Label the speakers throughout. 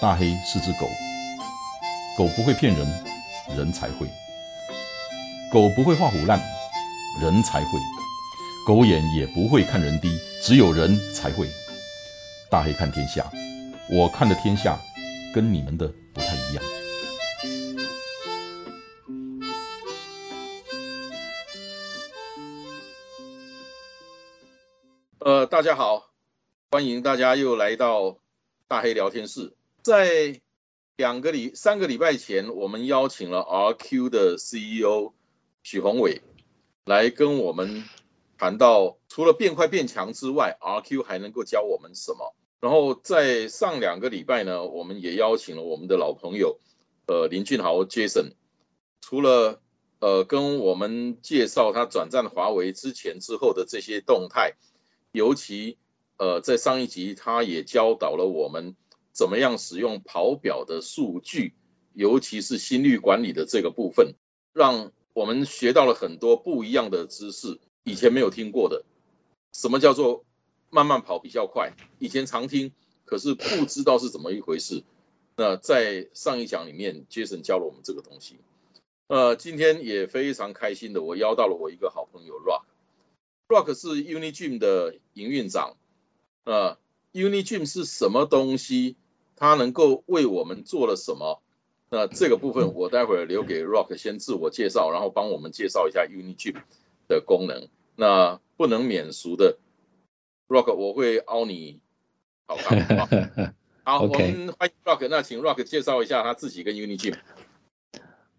Speaker 1: 大黑是只狗，狗不会骗人，人才会；狗不会画虎烂，人才会；狗眼也不会看人低，只有人才会。大黑看天下，我看的天下跟你们的不太一样。
Speaker 2: 大家又来到大黑聊天室。在两个礼、三个礼拜前，我们邀请了 RQ 的 CEO 许宏伟来跟我们谈到，除了变快变强之外，RQ 还能够教我们什么。然后在上两个礼拜呢，我们也邀请了我们的老朋友，呃，林俊豪 Jason，除了呃跟我们介绍他转战华为之前之后的这些动态，尤其呃在上一集他也教导了我们。怎么样使用跑表的数据，尤其是心率管理的这个部分，让我们学到了很多不一样的知识，以前没有听过的。什么叫做慢慢跑比较快？以前常听，可是不知道是怎么一回事。那在上一讲里面，Jason 教了我们这个东西。呃，今天也非常开心的，我邀到了我一个好朋友 Rock。Rock 是 Unigym 的营运长。呃，Unigym 是什么东西？它能够为我们做了什么？那这个部分我待会儿留给 Rock 先自我介绍，然后帮我们介绍一下 Unigym 的功能。那不能免俗的，Rock 我会凹你好看。好，我们欢迎 Rock。那请 Rock 介绍一下他自己跟 Unigym。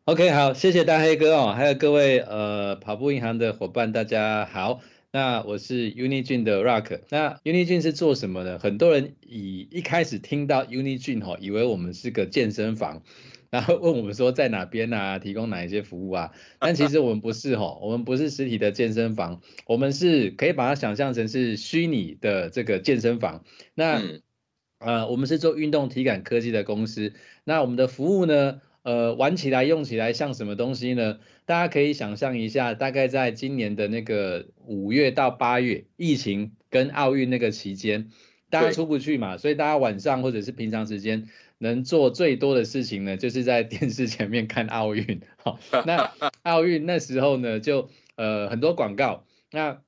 Speaker 3: OK，好，谢谢大黑哥哦，还有各位呃跑步银行的伙伴，大家好。那我是 Unigym 的 Rock，那 Unigym 是做什么的？很多人以一开始听到 Unigym 哈，以为我们是个健身房，然后问我们说在哪边啊，提供哪一些服务啊？但其实我们不是哈，我们不是实体的健身房，我们是可以把它想象成是虚拟的这个健身房。那呃，我们是做运动体感科技的公司，那我们的服务呢？呃，玩起来用起来像什么东西呢？大家可以想象一下，大概在今年的那个五月到八月，疫情跟奥运那个期间，大家出不去嘛，所以大家晚上或者是平常时间能做最多的事情呢，就是在电视前面看奥运。好，那奥运那时候呢，就呃很多广告，那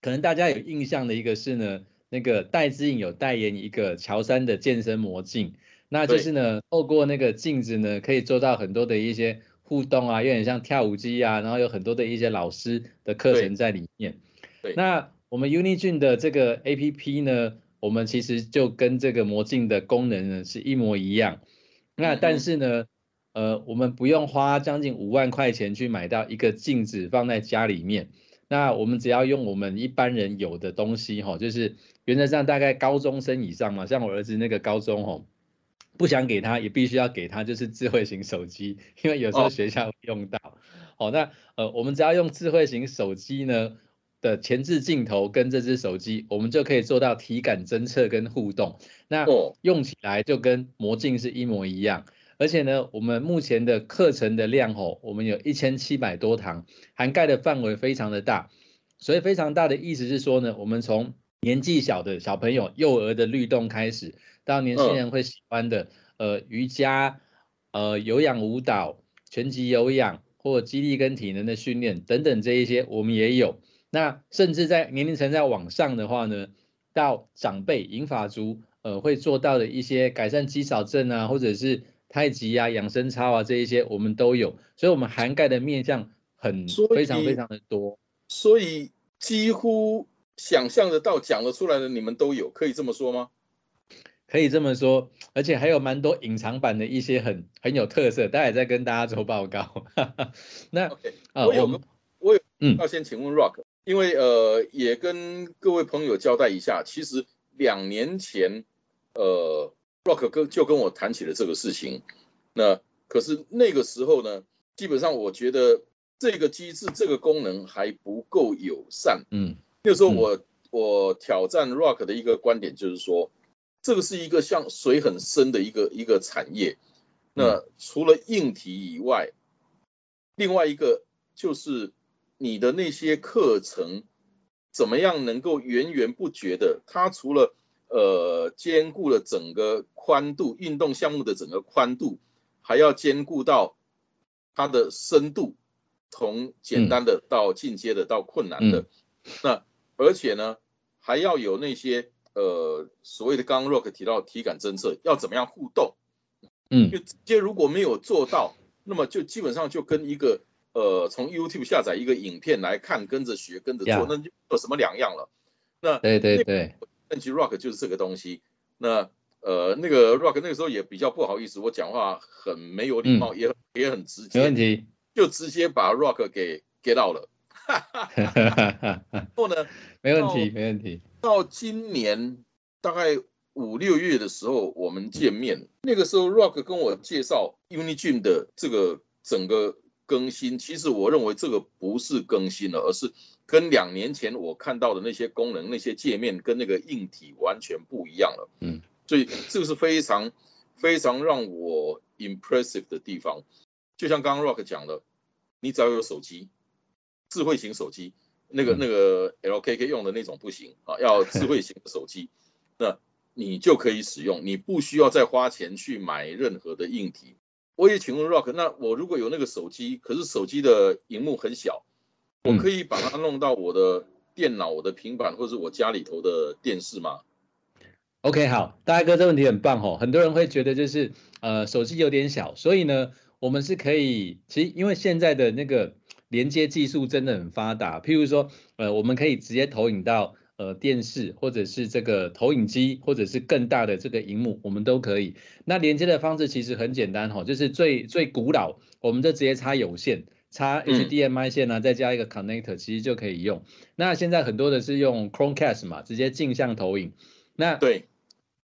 Speaker 3: 可能大家有印象的一个是呢，那个戴之颖有代言一个乔山的健身魔镜。那就是呢，透过那个镜子呢，可以做到很多的一些互动啊，有点像跳舞机啊，然后有很多的一些老师的课程在里面。
Speaker 2: 对。
Speaker 3: 那我们 Unigym 的这个 APP 呢，我们其实就跟这个魔镜的功能呢是一模一样。那但是呢，呃，我们不用花将近五万块钱去买到一个镜子放在家里面。那我们只要用我们一般人有的东西哈，就是原则上大概高中生以上嘛，像我儿子那个高中哈。不想给他，也必须要给他，就是智慧型手机，因为有时候学校用到。好，那呃，我们只要用智慧型手机呢的前置镜头跟这只手机，我们就可以做到体感侦测跟互动。那用起来就跟魔镜是一模一样。而且呢，我们目前的课程的量哦，我们有一千七百多堂，涵盖的范围非常的大。所以非常大的意思是说呢，我们从年纪小的小朋友、幼儿的律动开始。到年轻人会喜欢的，呃，瑜伽，呃，有氧舞蹈、拳击有氧或肌力跟体能的训练等等这一些，我们也有。那甚至在年龄层在往上的话呢，到长辈、银发族，呃，会做到的一些改善肌少症啊，或者是太极啊、养生操啊这一些，我们都有。所以，我们涵盖的面向很非常非常的多。
Speaker 2: 所以，几乎想象得到、讲得出来的，你们都有，可以这么说吗？
Speaker 3: 可以这么说，而且还有蛮多隐藏版的一些很很有特色，待会再跟大家做报告。那
Speaker 2: 啊，我有我有嗯，要先请问 Rock，因为呃也跟各位朋友交代一下，其实两年前呃 Rock 跟就跟我谈起了这个事情，那可是那个时候呢，基本上我觉得这个机制这个功能还不够友善。嗯，那时候我我挑战 Rock 的一个观点就是说。这个是一个像水很深的一个一个产业，那除了硬体以外，另外一个就是你的那些课程怎么样能够源源不绝的，它除了呃兼顾了整个宽度运动项目的整个宽度，还要兼顾到它的深度，从简单的到进阶的到困难的，那而且呢还要有那些呃所谓的刚刚 Rock 提到体感侦测要怎么样互动。
Speaker 3: 嗯，
Speaker 2: 就直接如果没有做到，那么就基本上就跟一个呃从 YouTube 下载一个影片来看，跟着学，跟着做，那就有什么两样了？那
Speaker 3: 对对对
Speaker 2: 那其实 Rock 就是这个东西。那呃那个 Rock 那个时候也比较不好意思，我讲话很没有礼貌，也也很直接，
Speaker 3: 没问题，
Speaker 2: 就直接把 Rock 给 get 到了。哈哈哈 然后呢？
Speaker 3: 没问题，没问题。
Speaker 2: 到今年大概。五六月的时候，我们见面。那个时候，Rock 跟我介绍 Unigym 的这个整个更新。其实我认为这个不是更新了，而是跟两年前我看到的那些功能、那些界面跟那个硬体完全不一样了。嗯，所以这个是非常非常让我 impressive 的地方。就像刚刚 Rock 讲的，你只要有手机，智慧型手机，那个那个 LKK 用的那种不行啊，要智慧型的手机。那你就可以使用，你不需要再花钱去买任何的硬体。我也请问 Rock，那我如果有那个手机，可是手机的荧幕很小，我可以把它弄到我的电脑、我的平板，或者我家里头的电视吗
Speaker 3: ？OK，好，大哥，这问题很棒哦。很多人会觉得就是呃手机有点小，所以呢，我们是可以，其实因为现在的那个连接技术真的很发达，譬如说呃我们可以直接投影到。呃，电视或者是这个投影机，或者是更大的这个荧幕，我们都可以。那连接的方式其实很简单哈，就是最最古老，我们就直接插有线，插 HDMI 线呢，再加一个 connector，其实就可以用。那现在很多的是用 Chromecast 嘛，直接镜像投影。那
Speaker 2: 对，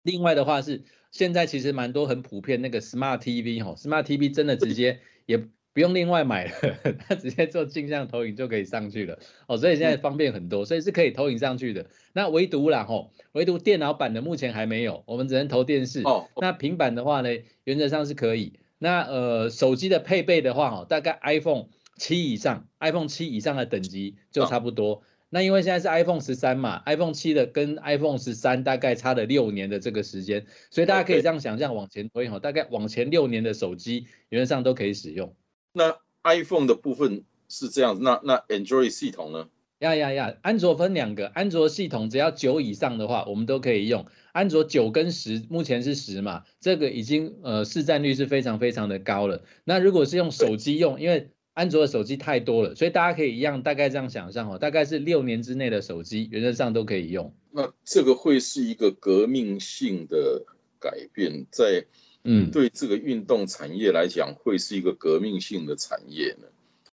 Speaker 3: 另外的话是现在其实蛮多很普遍那个 Smart TV 哈，Smart TV 真的直接也。不用另外买了，它直接做镜像投影就可以上去了哦，所以现在方便很多，所以是可以投影上去的。那唯独啦吼，唯独电脑版的目前还没有，我们只能投电视。哦，那平板的话呢，原则上是可以。那呃，手机的配备的话哈，大概 iPhone 七以上，iPhone 七以上的等级就差不多。那因为现在是 iPhone 十三嘛，iPhone 七的跟 iPhone 十三大概差了六年的这个时间，所以大家可以这样想象，往前推哈，大概往前六年的手机原则上都可以使用。
Speaker 2: 那 iPhone 的部分是这样子，那那 Android 系统呢？
Speaker 3: 呀呀呀，安卓分两个，安卓系统只要九以上的话，我们都可以用。安卓九跟十，目前是十嘛，这个已经呃市占率是非常非常的高了。那如果是用手机用，因为安卓的手机太多了，所以大家可以一样大概这样想象哦，大概是六年之内的手机原则上都可以用。
Speaker 2: 那这个会是一个革命性的改变，在。嗯，对这个运动产业来讲，会是一个革命性的产业呢。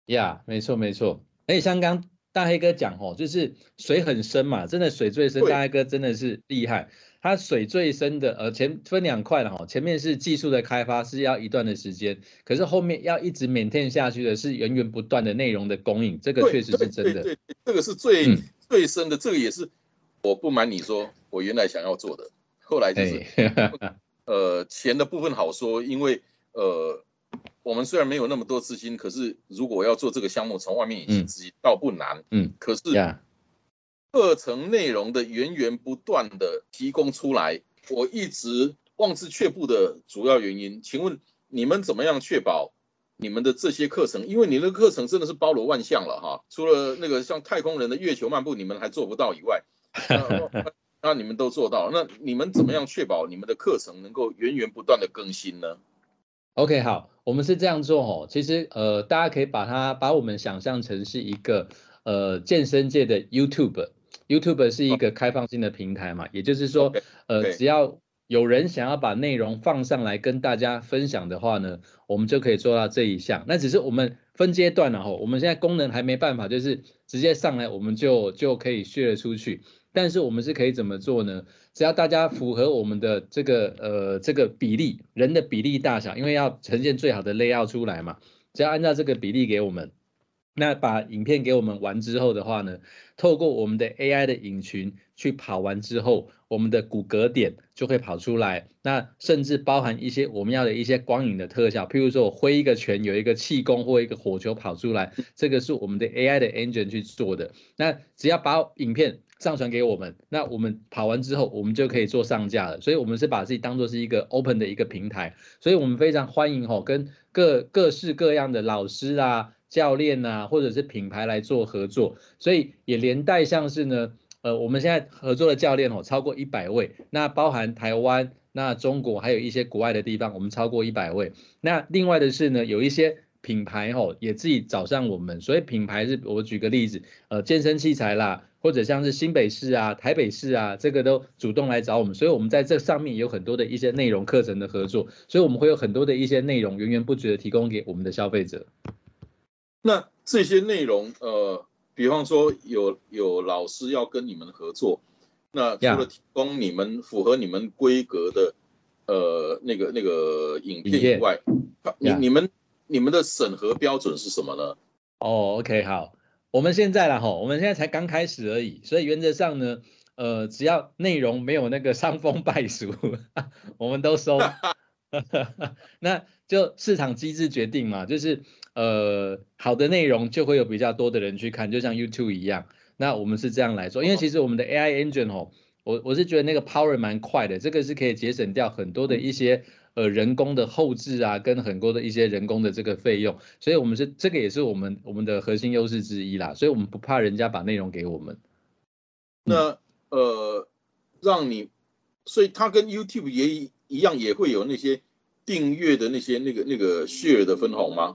Speaker 3: 呀，没错没错。哎，像刚大黑哥讲哦，就是水很深嘛，真的水最深。大黑哥真的是厉害，他水最深的，呃，前分两块了哈。前面是技术的开发是要一段的时间，可是后面要一直缅甸下去的是源源不断的内容的供应，这个确实是真的。
Speaker 2: 对，这个是最最深的，这个也是我不瞒你说，我原来想要做的，后来就是。呃，钱的部分好说，因为呃，我们虽然没有那么多资金，可是如果要做这个项目，从外面引进资金倒不难。嗯，可是课程内容的源源不断的提供出来，我一直望之却步的主要原因，请问你们怎么样确保你们的这些课程？因为你的课程真的是包罗万象了哈，除了那个像太空人的月球漫步，你们还做不到以外。那你们都做到，那你们怎么样确保你们的课程能够源源不断的更新呢
Speaker 3: ？OK，好，我们是这样做哦。其实呃，大家可以把它把我们想象成是一个呃健身界的 YouTube，YouTube 是一个开放性的平台嘛，也就是说呃，只要有人想要把内容放上来跟大家分享的话呢，我们就可以做到这一项。那只是我们分阶段了哈，我们现在功能还没办法，就是直接上来我们就就可以 share 出去。但是我们是可以怎么做呢？只要大家符合我们的这个呃这个比例，人的比例大小，因为要呈现最好的 layout 出来嘛，只要按照这个比例给我们，那把影片给我们完之后的话呢，透过我们的 AI 的引群去跑完之后，我们的骨骼点就会跑出来。那甚至包含一些我们要的一些光影的特效，譬如说我挥一个拳，有一个气功或一个火球跑出来，这个是我们的 AI 的 engine 去做的。那只要把影片上传给我们，那我们跑完之后，我们就可以做上架了。所以，我们是把自己当做是一个 open 的一个平台，所以我们非常欢迎吼，跟各各式各样的老师啊。教练啊，或者是品牌来做合作，所以也连带像是呢，呃，我们现在合作的教练哦，超过一百位，那包含台湾、那中国还有一些国外的地方，我们超过一百位。那另外的是呢，有一些品牌哦，也自己找上我们，所以品牌是我举个例子，呃，健身器材啦，或者像是新北市啊、台北市啊，这个都主动来找我们，所以我们在这上面有很多的一些内容课程的合作，所以我们会有很多的一些内容源源不绝的提供给我们的消费者。
Speaker 2: 那这些内容，呃，比方说有有老师要跟你们合作，那除了提供你们符合你们规格的，呃，那个那个影片以外，你你们你们的审核标准是什么呢？
Speaker 3: 哦，OK，好，我们现在了哈，我们现在才刚开始而已，所以原则上呢，呃，只要内容没有那个伤风败俗，我们都收。那就市场机制决定嘛，就是。呃，好的内容就会有比较多的人去看，就像 YouTube 一样。那我们是这样来说，因为其实我们的 AI engine 哦，我我是觉得那个 power 蛮快的，这个是可以节省掉很多的一些呃人工的后置啊，跟很多的一些人工的这个费用。所以我们是这个也是我们我们的核心优势之一啦。所以我们不怕人家把内容给我们。
Speaker 2: 那呃，让你，所以它跟 YouTube 也一样，也会有那些订阅的那些那个那个 share 的分红吗？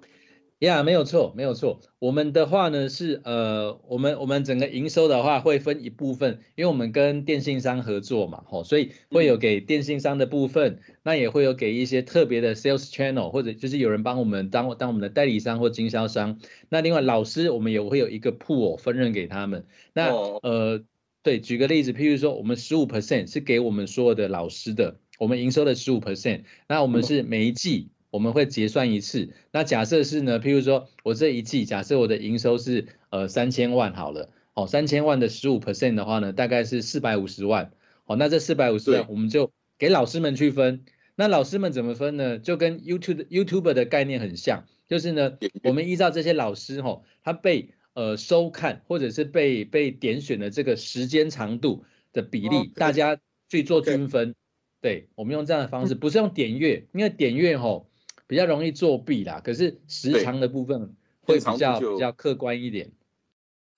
Speaker 3: 呀，没有错，没有错。我们的话呢是，呃，我们我们整个营收的话会分一部分，因为我们跟电信商合作嘛，吼，所以会有给电信商的部分，那也会有给一些特别的 sales channel，或者就是有人帮我们当当我们的代理商或经销商。那另外老师，我们也会有一个 pool 分润给他们。那呃，对，举个例子，譬如说我们十五 percent 是给我们所有的老师的，我们营收的十五 percent，那我们是每一季。我们会结算一次，那假设是呢？譬如说我这一季，假设我的营收是呃三千万好了，哦，三千万的十五 percent 的话呢，大概是四百五十万，哦，那这四百五十万我们就给老师们去分。那老师们怎么分呢？就跟 YouTube YouTube 的概念很像，就是呢，我们依照这些老师吼，他被呃收看或者是被被点选的这个时间长度的比例，大家去做均分。对，我们用这样的方式，不是用点阅，因为点阅吼。比较容易作弊啦，可是时长的部分会比较比较客观一点。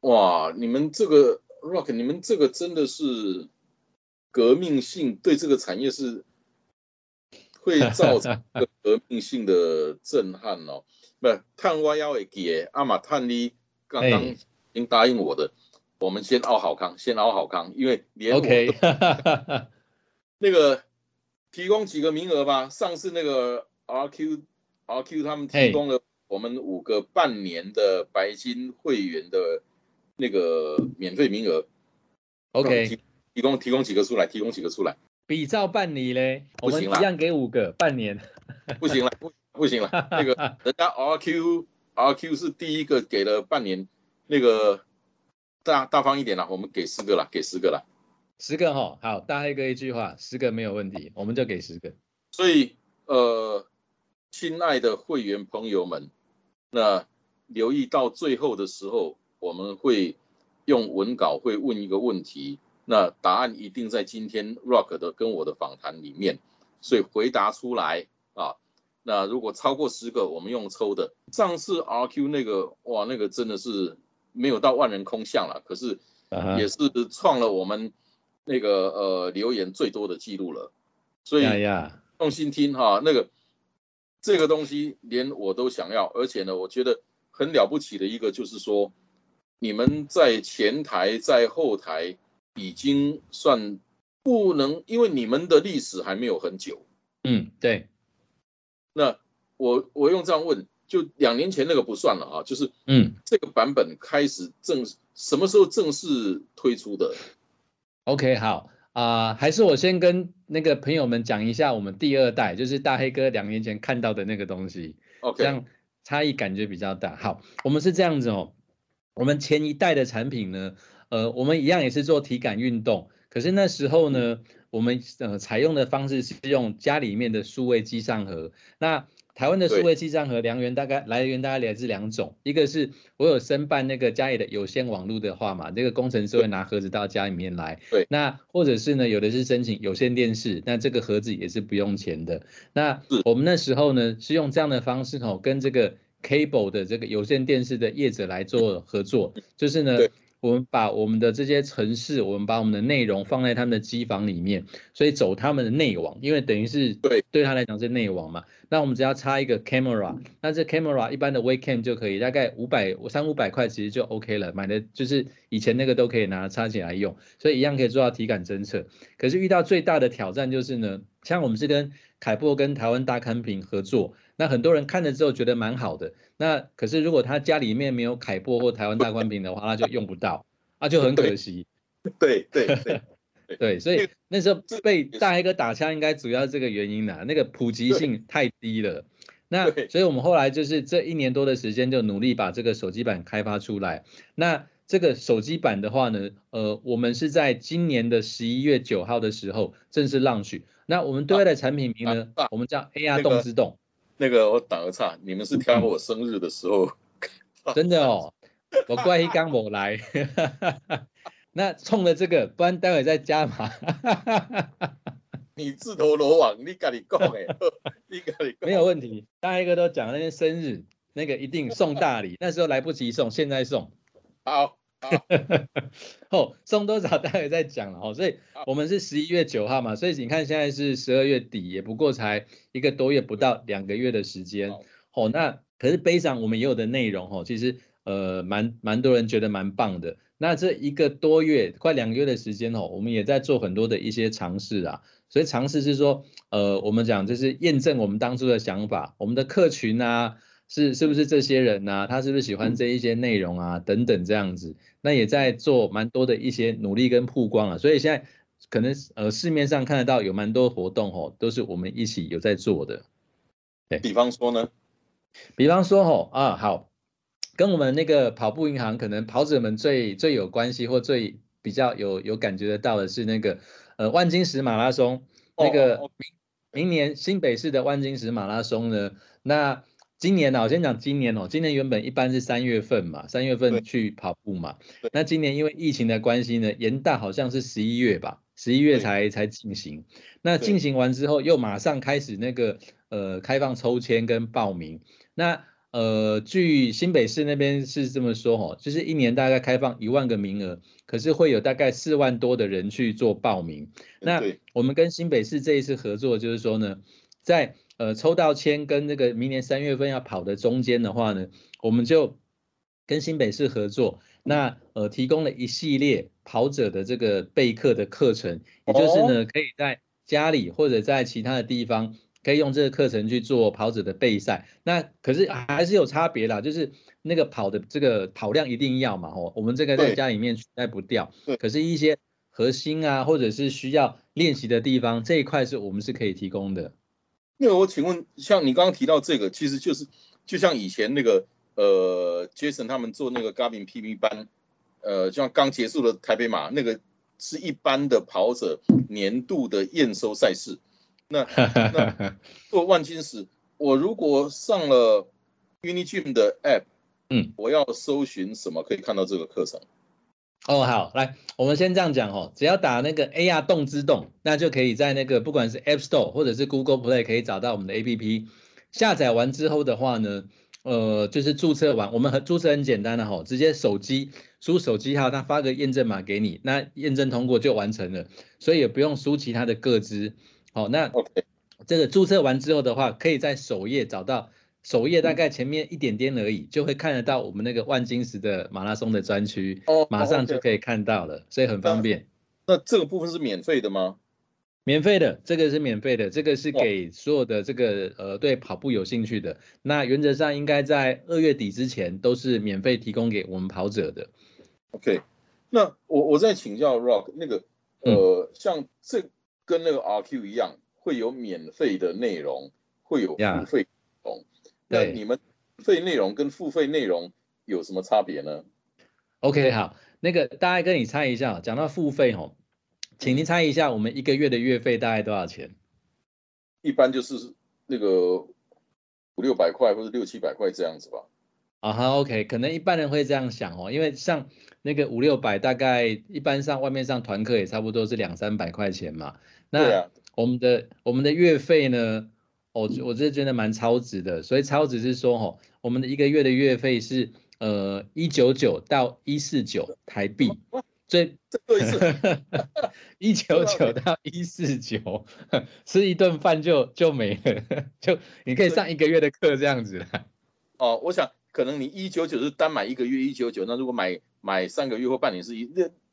Speaker 2: 哇，你们这个 Rock，你们这个真的是革命性，对这个产业是 会造成革命性的震撼哦。不，探挖幺会给阿玛探你刚刚已经答应我的，我们先熬好康，先熬好康，因为连
Speaker 3: OK
Speaker 2: 那个提供几个名额吧，上次那个。RQ RQ 他们提供了我们五个半年的白金会员的那个免费名额。
Speaker 3: OK，
Speaker 2: 提供提供几个出来？提供几个出来？
Speaker 3: 比照办理嘞，我们一样给五个半年。
Speaker 2: 不行了，不不行了，那个人家 RQ RQ 是第一个给了半年，那个大大方一点了，我们给十个了，给十个了。
Speaker 3: 十个哈，好，大黑哥一句话，十个没有问题，我们就给十个。
Speaker 2: 所以呃。亲爱的会员朋友们，那留意到最后的时候，我们会用文稿会问一个问题，那答案一定在今天 Rock 的跟我的访谈里面，所以回答出来啊。那如果超过十个，我们用抽的。上次 RQ 那个哇，那个真的是没有到万人空巷了，可是也是创了我们那个呃留言最多的记录了。所以用心听哈，那个。这个东西连我都想要，而且呢，我觉得很了不起的一个就是说，你们在前台在后台已经算不能，因为你们的历史还没有很久。
Speaker 3: 嗯，对。
Speaker 2: 那我我用这样问，就两年前那个不算了啊，就是
Speaker 3: 嗯，
Speaker 2: 这个版本开始正什么时候正式推出的
Speaker 3: ？OK，好。啊，还是我先跟那个朋友们讲一下，我们第二代就是大黑哥两年前看到的那个东西，
Speaker 2: 这
Speaker 3: 样差异感觉比较大。好，我们是这样子哦，我们前一代的产品呢，呃，我们一样也是做体感运动，可是那时候呢，我们呃采用的方式是用家里面的数位机上盒，那。台湾的数位记账和良源大概来源大概来自两种，一个是我有申办那个家里的有线网络的话嘛，这个工程师会拿盒子到家里面来。
Speaker 2: 对，
Speaker 3: 那或者是呢，有的是申请有线电视，那这个盒子也是不用钱的。那我们那时候呢是用这样的方式哦，跟这个 cable 的这个有线电视的业者来做合作，就是呢。我们把我们的这些城市，我们把我们的内容放在他们的机房里面，所以走他们的内网，因为等于是
Speaker 2: 对
Speaker 3: 对他来讲是内网嘛。那我们只要插一个 camera，那这 camera 一般的 webcam 就可以，大概五百三五百块其实就 OK 了。买的就是以前那个都可以拿插起来用，所以一样可以做到体感侦测。可是遇到最大的挑战就是呢，像我们是跟凯博跟台湾大康屏合作。那很多人看了之后觉得蛮好的，那可是如果他家里面没有凯波或台湾大宽屏的话，那就用不到，那就很可惜。
Speaker 2: 对对对
Speaker 3: 对，所以那时候被大黑哥打枪，应该主要这个原因呐，那个普及性太低了。那所以我们后来就是这一年多的时间，就努力把这个手机版开发出来。那这个手机版的话呢，呃，我们是在今年的十一月九号的时候正式 launch。那我们对外的产品名呢，我们叫 AR 动之动。
Speaker 2: 那个我打个岔，你们是挑我生日的时候，
Speaker 3: 真的哦，我怪一刚我来，那冲了这个，不然待会再加嘛。
Speaker 2: 你自投罗网，你赶紧讲哎，你赶紧
Speaker 3: 没有问题，大家一个都讲那天生日，那个一定送大礼，那时候来不及送，现在送。
Speaker 2: 好。
Speaker 3: 哦，送多少待会再讲了哦。所以我们是十一月九号嘛，所以你看现在是十二月底，也不过才一个多月，不到两个月的时间。哦，那可是悲伤，我们也有的内容哦，其实呃蛮蛮多人觉得蛮棒的。那这一个多月，快两个月的时间哦，我们也在做很多的一些尝试啊。所以尝试是说，呃，我们讲就是验证我们当初的想法，我们的客群啊。是是不是这些人呢？他是不是喜欢这一些内容啊？等等这样子，那也在做蛮多的一些努力跟曝光啊。所以现在可能呃市面上看得到有蛮多活动哦，都是我们一起有在做的。
Speaker 2: 对，比方说呢？
Speaker 3: 比方说哦啊好，跟我们那个跑步银行可能跑者们最最有关系或最比较有有感觉得到的是那个呃万金石马拉松，那个明明年新北市的万金石马拉松呢，那。今年呢，我先讲今年哦。今年原本一般是三月份嘛，三月份去跑步嘛。那今年因为疫情的关系呢，延大好像是十一月吧，十一月才才进行。那进行完之后，又马上开始那个呃开放抽签跟报名。那呃，据新北市那边是这么说哦，就是一年大概开放一万个名额，可是会有大概四万多的人去做报名。那我们跟新北市这一次合作，就是说呢，在呃，抽到签跟那个明年三月份要跑的中间的话呢，我们就跟新北市合作，那呃提供了一系列跑者的这个备课的课程，也就是呢可以在家里或者在其他的地方可以用这个课程去做跑者的备赛。那可是还是有差别啦，就是那个跑的这个跑量一定要嘛，哦，我们这个在家里面取代不掉。可是一些核心啊，或者是需要练习的地方，这一块是我们是可以提供的。
Speaker 2: 那我请问，像你刚刚提到这个，其实就是就像以前那个呃，Jason 他们做那个 Garmin PB 班，呃，就像刚结束的台北马，那个是一般的跑者年度的验收赛事。那那 做万金石，我如果上了 Unigym 的 App，嗯，我要搜寻什么可以看到这个课程？
Speaker 3: 哦，好，来，我们先这样讲哦，只要打那个 AR 动之动，那就可以在那个不管是 App Store 或者是 Google Play 可以找到我们的 APP。下载完之后的话呢，呃，就是注册完，我们很注册很简单的哈，直接手机输手机号，他发个验证码给你，那验证通过就完成了，所以也不用输其他的个资。好，那这个注册完之后的话，可以在首页找到。首页大概前面一点点而已，就会看得到我们那个万金石的马拉松的专区，哦，马上就可以看到了，所以很方便。
Speaker 2: 那这个部分是免费的吗？
Speaker 3: 免费的，这个是免费的，这个是给所有的这个呃对跑步有兴趣的。那原则上应该在二月底之前都是免费提供给我们跑者的。
Speaker 2: OK，那我我再请教 Rock，那个呃像这跟那个 RQ 一样，会有免费的内容，会有付费。那你们费内容跟付费内容有什么差别呢
Speaker 3: ？OK，好，那个大概跟你猜一下，讲到付费哦，请您猜一下，我们一个月的月费大概多少钱？
Speaker 2: 一般就是那个五六百块或者六七百块这样子吧。
Speaker 3: 啊哈，OK，可能一般人会这样想哦，因为像那个五六百，大概一般上外面上团课也差不多是两三百块钱嘛。那我们的我们的月费呢？我我这觉得蛮超值的，所以超值是说吼，我们的一个月的月费是呃一九九到一四九台币，
Speaker 2: 所以这对是
Speaker 3: 一九九到一四九，吃一顿饭就就没了，就你可以上一个月的课这样子。
Speaker 2: 哦，我想可能你一九九是单买一个月一九九，那如果买买三个月或半年是一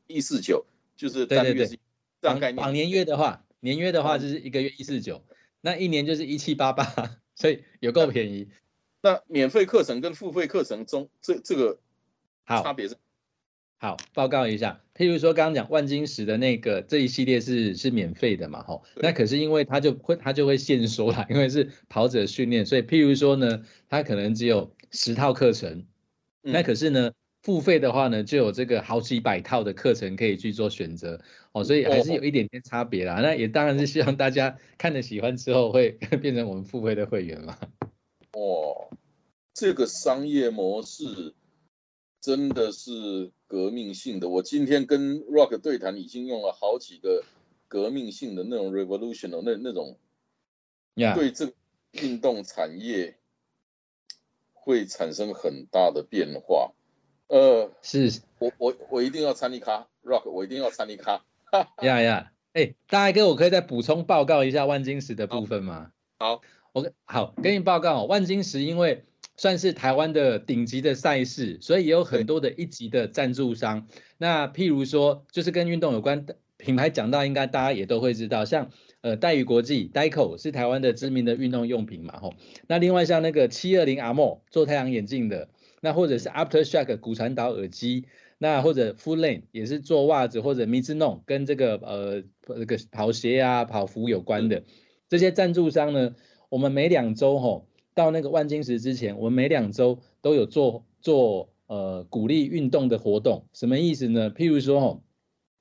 Speaker 2: 一四九，就是单月是这样概念。
Speaker 3: 绑年月的话，年约的话就是一个月一四九。那一年就是一七八八，所以有够便宜。
Speaker 2: 那免费课程跟付费课程中，这这个
Speaker 3: 好
Speaker 2: 差别是？
Speaker 3: 好，报告一下。譬如说刚刚讲万金石的那个这一系列是是免费的嘛？吼，那可是因为它就会它就会限缩啦，因为是跑者训练，所以譬如说呢，它可能只有十套课程。那可是呢？付费的话呢，就有这个好几百套的课程可以去做选择哦，所以还是有一点点差别啦。那也当然是希望大家看了喜欢之后会 变成我们付费的会员嘛。
Speaker 2: 哦，这个商业模式真的是革命性的。我今天跟 Rock 对谈已经用了好几个革命性的那种 revolution 那那种，对这运动产业会产生很大的变化。呃，
Speaker 3: 是
Speaker 2: 我我我一定要参与卡，Rock，我一定要参与卡，
Speaker 3: 呀呀，哎，大哥，我可以再补充报告一下万金石的部分吗？
Speaker 2: 好，
Speaker 3: 我好跟你报告，万金石因为算是台湾的顶级的赛事，所以也有很多的一级的赞助商。那譬如说，就是跟运动有关的品牌讲到，应该大家也都会知道，像呃戴宇国际 （Daico） 是台湾的知名的运动用品嘛，吼。那另外像那个七二零阿莫做太阳眼镜的。那或者是 Aftershock 骨传导耳机，那或者 Full Lane 也是做袜子或者 Mizuno 跟这个呃那个跑鞋啊跑服有关的这些赞助商呢，我们每两周吼到那个万金石之前，我们每两周都有做做呃鼓励运动的活动，什么意思呢？譬如说吼，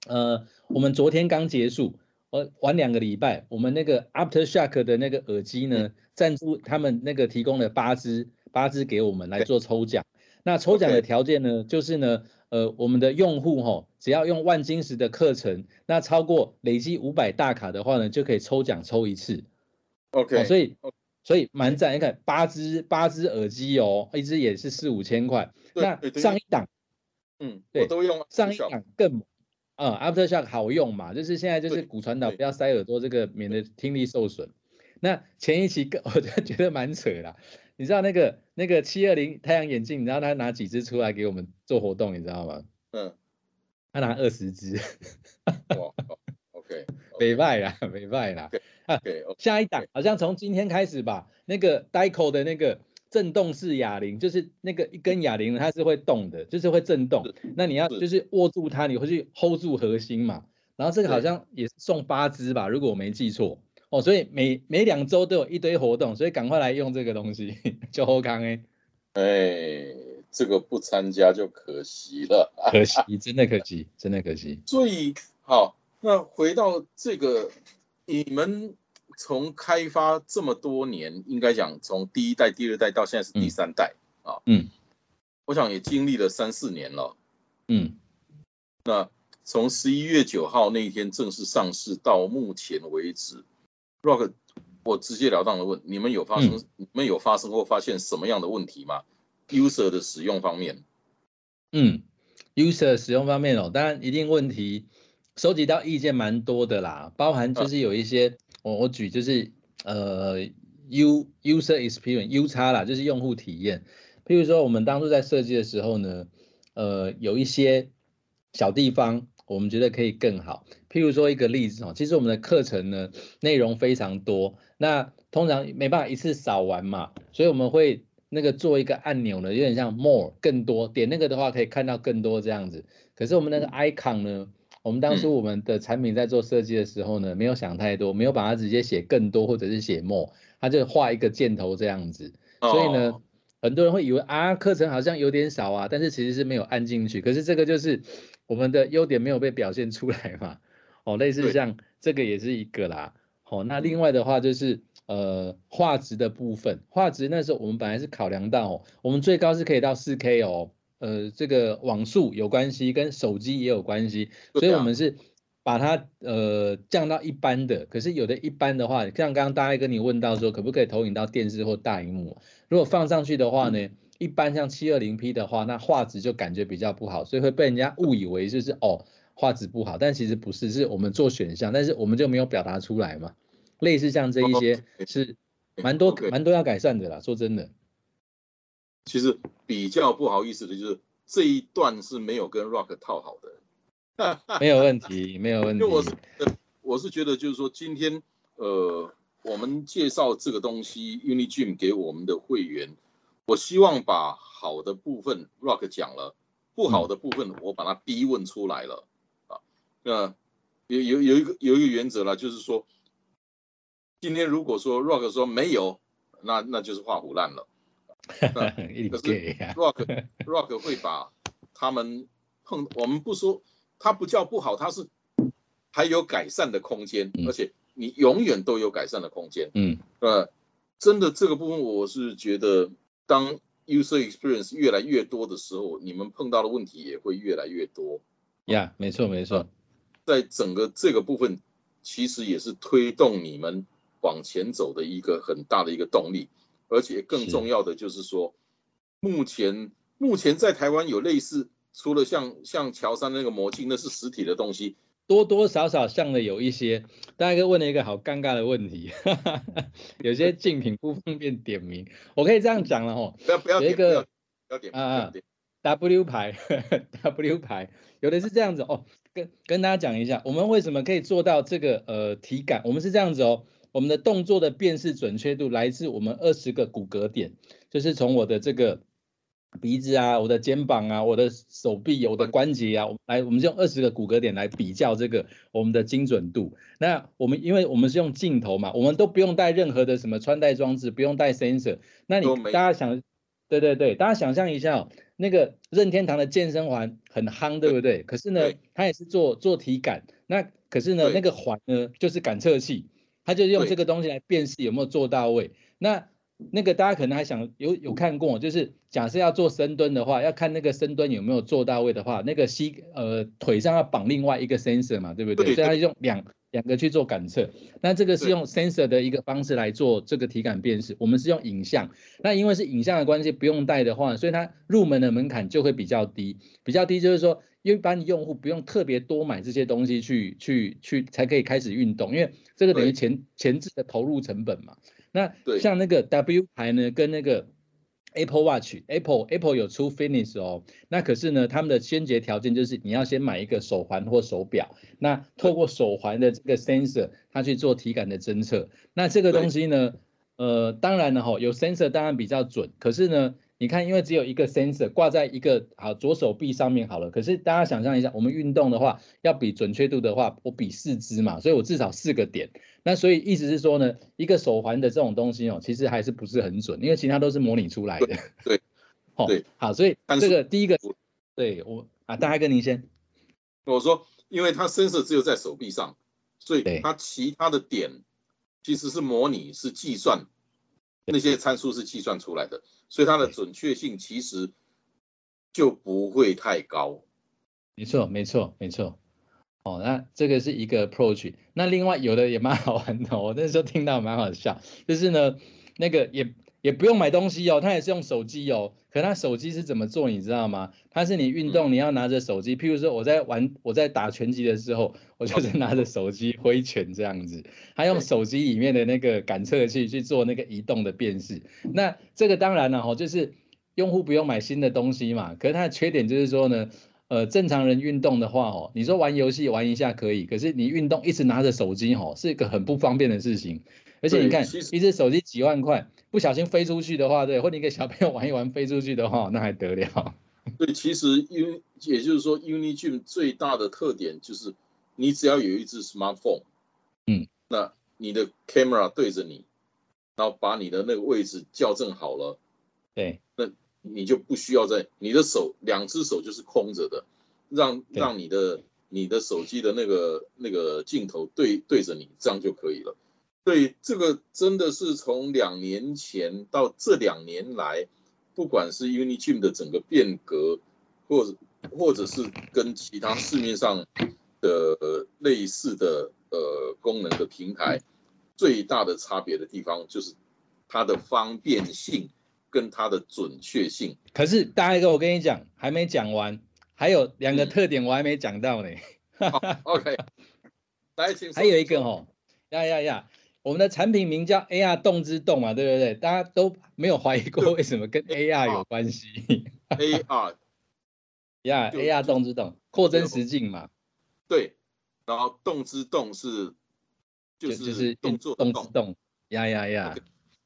Speaker 3: 呃我们昨天刚结束，呃晚两个礼拜，我们那个 Aftershock 的那个耳机呢，赞助他们那个提供了八支。八支给我们来做抽奖，那抽奖的条件呢，就是呢，呃，我们的用户哈，只要用万金石的课程，那超过累积五百大卡的话呢，就可以抽奖抽一次。
Speaker 2: OK，
Speaker 3: 所以所以蛮赞，你看八支八支耳机哦，一支也是四五千块。那上一档，
Speaker 2: 嗯，对，都用
Speaker 3: 上一档更，嗯，Aftershock 好用嘛，就是现在就是骨传导不要塞耳朵，这个免得听力受损。那前一期更 我就觉得蛮扯啦。你知道那个那个七二零太阳眼镜，你知道他拿几只出来给我们做活动，你知道吗？嗯，他拿二十只。
Speaker 2: 哇，OK，
Speaker 3: 没卖啦，没卖啦。
Speaker 2: OK，
Speaker 3: 下一档好像从今天开始吧，那个 Dico 的那个震动式哑铃，就是那个一根哑铃它是会动的，就是会震动。那你要就是握住它，你会去 hold 住核心嘛。然后这个好像也是送八支吧，如果我没记错。哦，所以每每两周都有一堆活动，所以赶快来用这个东西，就好康哎。
Speaker 2: 哎，这个不参加就可惜了，
Speaker 3: 可惜，真的可惜，真的可惜。
Speaker 2: 所以好，那回到这个，你们从开发这么多年，应该讲从第一代、第二代到现在是第三代啊。嗯。我想也经历了三四年了。嗯。那从十一月九号那一天正式上市到目前为止。Rock，我直截了当的问，你们有发生，你们有发生或发现什么样的问题吗？User 的使用方面，
Speaker 3: 嗯，User 使用方面哦，当然一定问题，收集到意见蛮多的啦，包含就是有一些，我我举就是呃，U User Experience U 差啦，就是用户体验，譬如说我们当初在设计的时候呢，呃，有一些小地方。我们觉得可以更好，譬如说一个例子哦，其实我们的课程呢内容非常多，那通常没办法一次扫完嘛，所以我们会那个做一个按钮呢，有点像 more 更多，点那个的话可以看到更多这样子。可是我们那个 icon 呢，我们当初我们的产品在做设计的时候呢，没有想太多，没有把它直接写更多或者是写 more，它就画一个箭头这样子，所以呢。很多人会以为啊，课程好像有点少啊，但是其实是没有按进去。可是这个就是我们的优点没有被表现出来嘛。哦，类似像这个也是一个啦。哦，那另外的话就是呃画质的部分，画质那时候我们本来是考量到，哦，我们最高是可以到四 K 哦。呃，这个网速有关系，跟手机也有关系，所以我们是把它呃降到一般的。可是有的一般的话，像刚刚大家跟你问到说，可不可以投影到电视或大荧幕？如果放上去的话呢，一般像七二零 P 的话，那画质就感觉比较不好，所以会被人家误以为就是哦画质不好，但其实不是，是我们做选项，但是我们就没有表达出来嘛。类似像这一些是蛮多蛮多要改善的啦，说真的。
Speaker 2: 其实比较不好意思的就是这一段是没有跟 Rock 套好
Speaker 3: 的，没有问题，没有问题。
Speaker 2: 因为我是我是觉得就是说今天呃我们介绍这个东西 Unigym 给我们的会员，我希望把好的部分 Rock 讲了，不好的部分我把它逼问出来了啊。那有有有一个有一个原则了，就是说今天如果说 Rock 说没有，那那就是画虎烂了。可是 Rock Rock 会把他们碰，我们不说他不叫不好，他是还有改善的空间，而且你永远都有改善的空间。嗯，呃，真的这个部分我是觉得，当 user experience 越来越多的时候，你们碰到的问题也会越来越多。
Speaker 3: 呀，没错没错，
Speaker 2: 在整个这个部分，其实也是推动你们往前走的一个很大的一个动力。而且更重要的就是说，目前目前在台湾有类似，除了像像乔山那个魔镜，那是实体的东西，
Speaker 3: 多多少少像的有一些。大家问了一个好尴尬的问题，有些竞品不方便点名，我可以这样讲了
Speaker 2: 哦。不要不要点，不要点啊啊
Speaker 3: ！W 牌 W 牌，有的是这样子哦。跟跟大家讲一下，我们为什么可以做到这个呃体感？我们是这样子哦。我们的动作的辨识准确度来自我们二十个骨骼点，就是从我的这个鼻子啊、我的肩膀啊、我的手臂、我的关节啊，来，我们用二十个骨骼点来比较这个我们的精准度。那我们因为我们是用镜头嘛，我们都不用带任何的什么穿戴装置，不用带 sensor。那你大家想，对对对，大家想象一下哦，那个任天堂的健身环很夯，对不对？可是呢，它也是做做体感，那可是呢，那个环呢就是感测器。他就用这个东西来辨识有没有做到位。那那个大家可能还想有有看过，就是假设要做深蹲的话，要看那个深蹲有没有做到位的话，那个膝呃腿上要绑另外一个 sensor 嘛，对不对？所以他用两两个去做感测。那这个是用 sensor 的一个方式来做这个体感辨识。我们是用影像。那因为是影像的关系，不用带的话，所以它入门的门槛就会比较低。比较低就是说。一般用户不用特别多买这些东西去去去才可以开始运动，因为这个等于前前置的投入成本嘛。那像那个 W 牌呢，跟那个 Apple Watch，Apple Apple 有出 Fitness 哦。那可是呢，他们的先决条件就是你要先买一个手环或手表，那透过手环的这个 sensor，它去做体感的侦测。那这个东西呢，呃，当然了哈，有 sensor 当然比较准，可是呢。你看，因为只有一个 sensor 挂在一个好左手臂上面好了。可是大家想象一下，我们运动的话，要比准确度的话，我比四肢嘛，所以我至少四个点。那所以意思是说呢，一个手环的这种东西哦，其实还是不是很准，因为其他都是模拟出来的。
Speaker 2: 对，
Speaker 3: 好，好，所以这个第一个，对我啊，大家跟您先，
Speaker 2: 我说，因为它 sensor 只有在手臂上，所以它其他的点其实是模拟，是计算。那些参数是计算出来的，所以它的准确性其实就不会太高。
Speaker 3: 没错，没错，没错。哦，那这个是一个 approach。那另外有的也蛮好玩的，我那时候听到蛮好笑，就是呢，那个也。也不用买东西哦，他也是用手机哦。可他手机是怎么做，你知道吗？他是你运动，你要拿着手机。譬如说我在玩，我在打拳击的时候，我就是拿着手机挥拳这样子。他用手机里面的那个感测器去做那个移动的辨识。那这个当然了哈，就是用户不用买新的东西嘛。可是它的缺点就是说呢，呃，正常人运动的话哦，你说玩游戏玩一下可以，可是你运动一直拿着手机哦，是一个很不方便的事情。而且你看，一只手机几万块，不小心飞出去的话，对，或者你给小朋友玩一玩飞出去的话，那还得了？
Speaker 2: 对，其实因也就是说，Unigym 最大的特点就是，你只要有一只 smartphone，嗯，那你的 camera 对着你，然后把你的那个位置校正好了，
Speaker 3: 对，
Speaker 2: 你就不需要在你的手两只手就是空着的，让让你的你的手机的那个那个镜头对对着你，这样就可以了。对，这个真的是从两年前到这两年来，不管是 Unigym 的整个变革，或者或者是跟其他市面上的呃类似的呃功能的平台，最大的差别的地方就是它的方便性跟它的准确性。
Speaker 3: 可是大一哥，我跟你讲，还没讲完，还有两个
Speaker 2: 嗯
Speaker 3: 特点我还没讲到呢。
Speaker 2: 好，OK，来，请
Speaker 3: 还有一个哦，呀呀呀，我们的产品名叫 AR 动之动嘛，对不对？大家都没有怀疑过为什么跟 AR 有关系。
Speaker 2: AR
Speaker 3: 呀
Speaker 2: 就
Speaker 3: ？AR
Speaker 2: 就
Speaker 3: 动之动，扩增实境嘛，
Speaker 2: 对，然后动之动是就
Speaker 3: 就是
Speaker 2: 动
Speaker 3: 运
Speaker 2: 作的动，
Speaker 3: 动之动，呀呀呀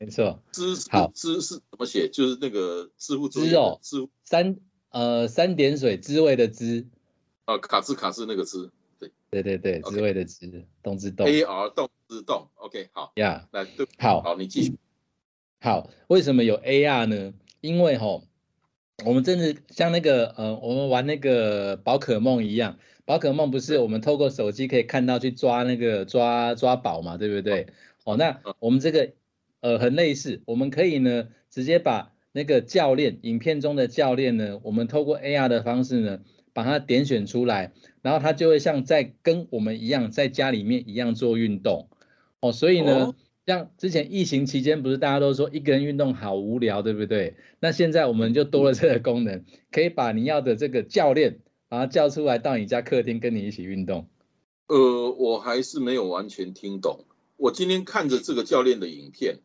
Speaker 3: 没错，
Speaker 2: 知
Speaker 3: 好
Speaker 2: 知是怎么写？就是那个知乎作业
Speaker 3: 知哦
Speaker 2: 的知乎
Speaker 3: 三呃三点水滋味的滋，
Speaker 2: 啊，卡兹卡兹那个滋
Speaker 3: 对对对
Speaker 2: ，OK
Speaker 3: 滋味的滋，动之动
Speaker 2: ，AR 动之动，OK，好，
Speaker 3: 呀。
Speaker 2: 来对，
Speaker 3: 好，
Speaker 2: 好，你继续。
Speaker 3: 好，为什么有 AR 呢？因为吼，我们真的像那个呃，我们玩那个宝可梦一样，宝可梦不是我们透过手机可以看到去抓那个抓抓宝嘛，对不对？哦，那
Speaker 2: 嗯
Speaker 3: 我们这个呃很类似，我们可以呢直接把那个教练影片中的教练呢，我们透过 AR 的方式呢，把它点选出来，然后他就会像在跟我们一样在家里面一样做运动。哦，所以呢。
Speaker 2: 哦
Speaker 3: 像之前疫情期间，不是大家都说一个人运动好无聊，对不对？那现在我们就多了这个功能，可以把你要的这个教练，把他叫出来到你家客厅跟你一起运动。
Speaker 2: 呃，我还是没有完全听懂。我今天看着这个教练的影片，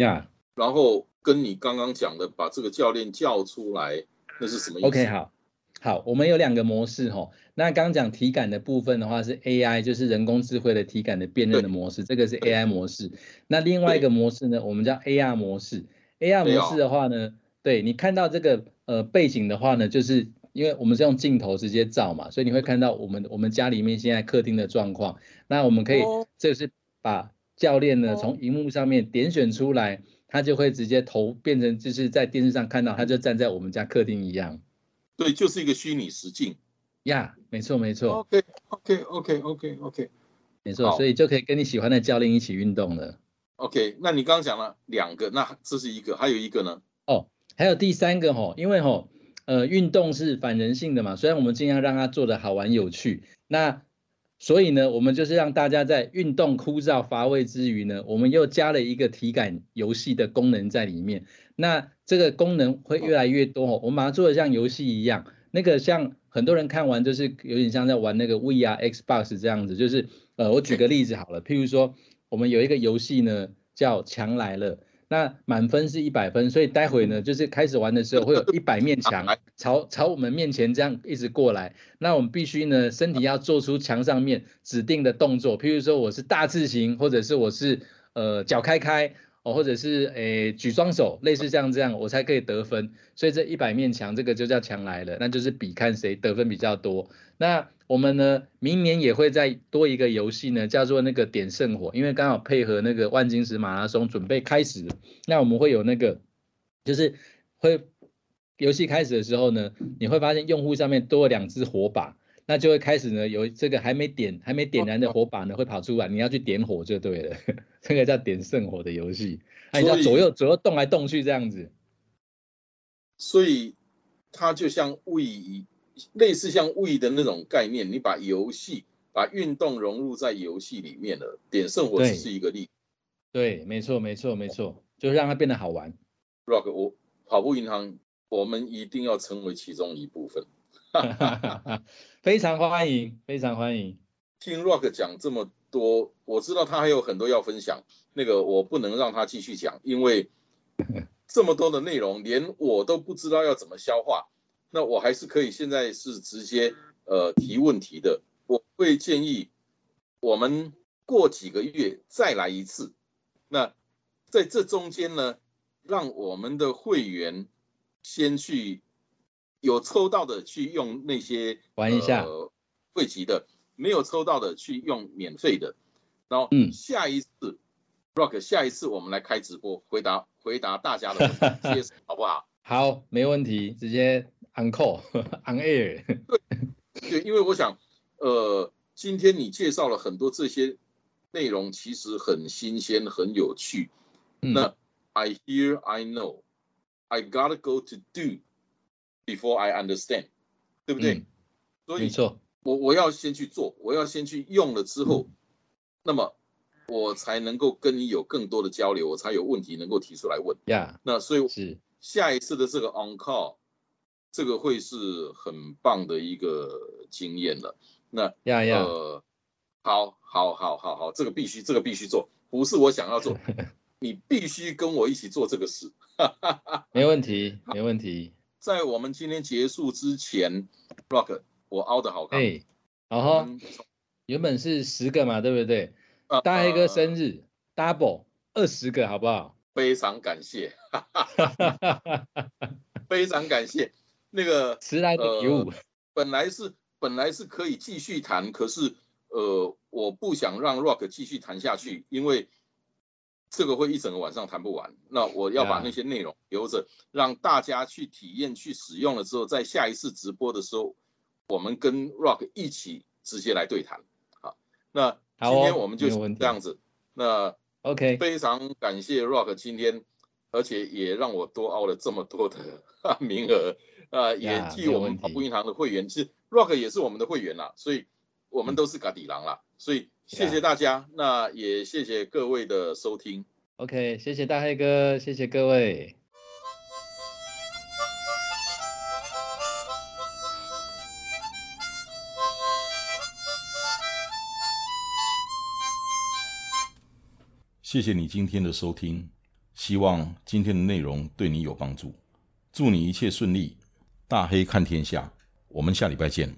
Speaker 3: 呀、
Speaker 2: 然后跟你刚刚讲的把这个教练叫出来，那是什么意思
Speaker 3: OK，好，好，我们有两个模式哈。那刚讲体感的部分的话是 AI，就是人工智慧的体感的辨认的模式，这个是 AI 模式。那另外一个模式呢，我们叫 AR 模式。AR 模式的话呢，对你看到这个呃背景的话呢，就是因为我们是用镜头直接照嘛，所以你会看到我们我们家里面现在客厅的状况。那我们可以
Speaker 2: 哦，
Speaker 3: 这是把教练呢
Speaker 2: 哦
Speaker 3: 从荧幕上面点选出来，他就会直接投变成就是在电视上看到，他就站在我们家客厅一样。
Speaker 2: 对，就是一个虚拟实境。
Speaker 3: 呀没错没错
Speaker 2: OK OK OK OK OK
Speaker 3: 没错，所以就可以跟你喜欢的教练一起运动了。
Speaker 2: OK，那你刚刚讲了两个，那这是一个，还有一个呢？
Speaker 3: 哦，还有第三个吼，因为吼，呃，运动是反人性的嘛，虽然我们尽量让它做的好玩有趣，那所以呢，我们就是让大家在运动枯燥乏味之余呢，我们又加了一个体感游戏的功能在里面。那这个功能会越来越多，我们把它做的像游戏一样，那个像很多人看完就是有点像在玩那个 VR、Xbox 这样子，就是呃，我举个例子好了，譬如说我们有一个游戏呢叫强来了。那满分是一百分，所以待会呢，就是开始玩的时候会有一百面墙 朝朝我们面前这样一直过来。那我们必须呢，身体要做出墙上面指定的动作，譬如说我是大字形，或者是我是呃脚开开或者是诶举双手，类似这样这样，我才可以得分。所以这一百面墙这个就叫墙来了，那就是比看谁得分比较多。那我们呢，明年也会再多一个游戏呢，叫做那个点圣火，因为刚好配合那个万金石马拉松准备开始，那我们会有那个，就是会游戏开始的时候呢，你会发现用户上面多了两只火把，那就会开始呢有这个还没点还没点燃的火把呢会跑出来，你要去点火就对了，这个叫点圣火的游戏，那你要左右左右动来动去这样子。
Speaker 2: 所以它就像 We 类似像 We 的那种概念，你把游戏把运动融入在游戏里面了。点圣火只是一个例子。
Speaker 3: 对，没错没错没错，就是让它变得好玩。
Speaker 2: Rock，我跑步银行，我们一定要成为其中一部分。
Speaker 3: 非常欢迎，非常欢迎。
Speaker 2: 听 Rock 讲这么多，我知道他还有很多要分享，那个我不能让他继续讲，因为 这么多的内容，连我都不知道要怎么消化。那我还是可以现在是直接呃提问题的，我会建议我们过几个月再来一次。那在这中间呢，让我们的会员先去有抽到的去用那些
Speaker 3: 玩一下
Speaker 2: 呃汇集的，没有抽到的去用免费的。然后
Speaker 3: 嗯
Speaker 2: 下一次、Rock 下一次我们来开直播，回答回答大家的问题，好不好？不好？
Speaker 3: 好，没问题，直接 on call on air。
Speaker 2: 对，因为我想，呃，今天你介绍了很多这些内容，其实很新鲜，很有趣。
Speaker 3: 嗯
Speaker 2: 那 I hear, I know, I gotta go to do before I understand，对不对？
Speaker 3: 嗯
Speaker 2: 所以
Speaker 3: 没错，
Speaker 2: 我我要先去做，我要先去用了之后，那么我才能够跟你有更多的交流，我才有问题能够提出来问。
Speaker 3: 呀，
Speaker 2: 那所以
Speaker 3: 是，
Speaker 2: 下一次的这个 on call，这个会是很棒的一个经验了。那
Speaker 3: 呀呀，
Speaker 2: 呃，好，好，好，好，好，这个必须，这个必须做，不是我想要做，你必须跟我一起做这个事。
Speaker 3: 没问题，没问题。
Speaker 2: 在我们今天结束之前，Rock，我凹的好看。
Speaker 3: 哎，然
Speaker 2: 我
Speaker 3: 后原本是十个嘛，对不对？
Speaker 2: 呃
Speaker 3: 大黑哥
Speaker 2: 呃
Speaker 3: 生日 double 二十个，好不好？
Speaker 2: 非常感谢，非常感谢。那个
Speaker 3: 迟来的礼物，
Speaker 2: 本来是本来是可以继续谈，可是呃，我不想让 Rock 继续谈下去，因为这个会一整个晚上谈不完。那我要把那些内容留着，让大家去体验、去使用了之后，在下一次直播的时候，我们跟 Rock 一起直接来对谈。好，那今天我们就这样子。那
Speaker 3: OK，
Speaker 2: 非常感谢 Rock 今天，而且也让我多凹了这么多的 名额，呃，也替我们跑步银行的会员，其实 Rock 也是我们的会员啦，所以我们都是嘎底狼啦，所以谢谢大家，那也谢谢各位的收听。
Speaker 3: OK，谢谢大黑哥，谢谢各位。
Speaker 1: 谢谢你今天的收听，希望今天的内容对你有帮助。祝你一切顺利，大黑看天下，我们下礼拜见。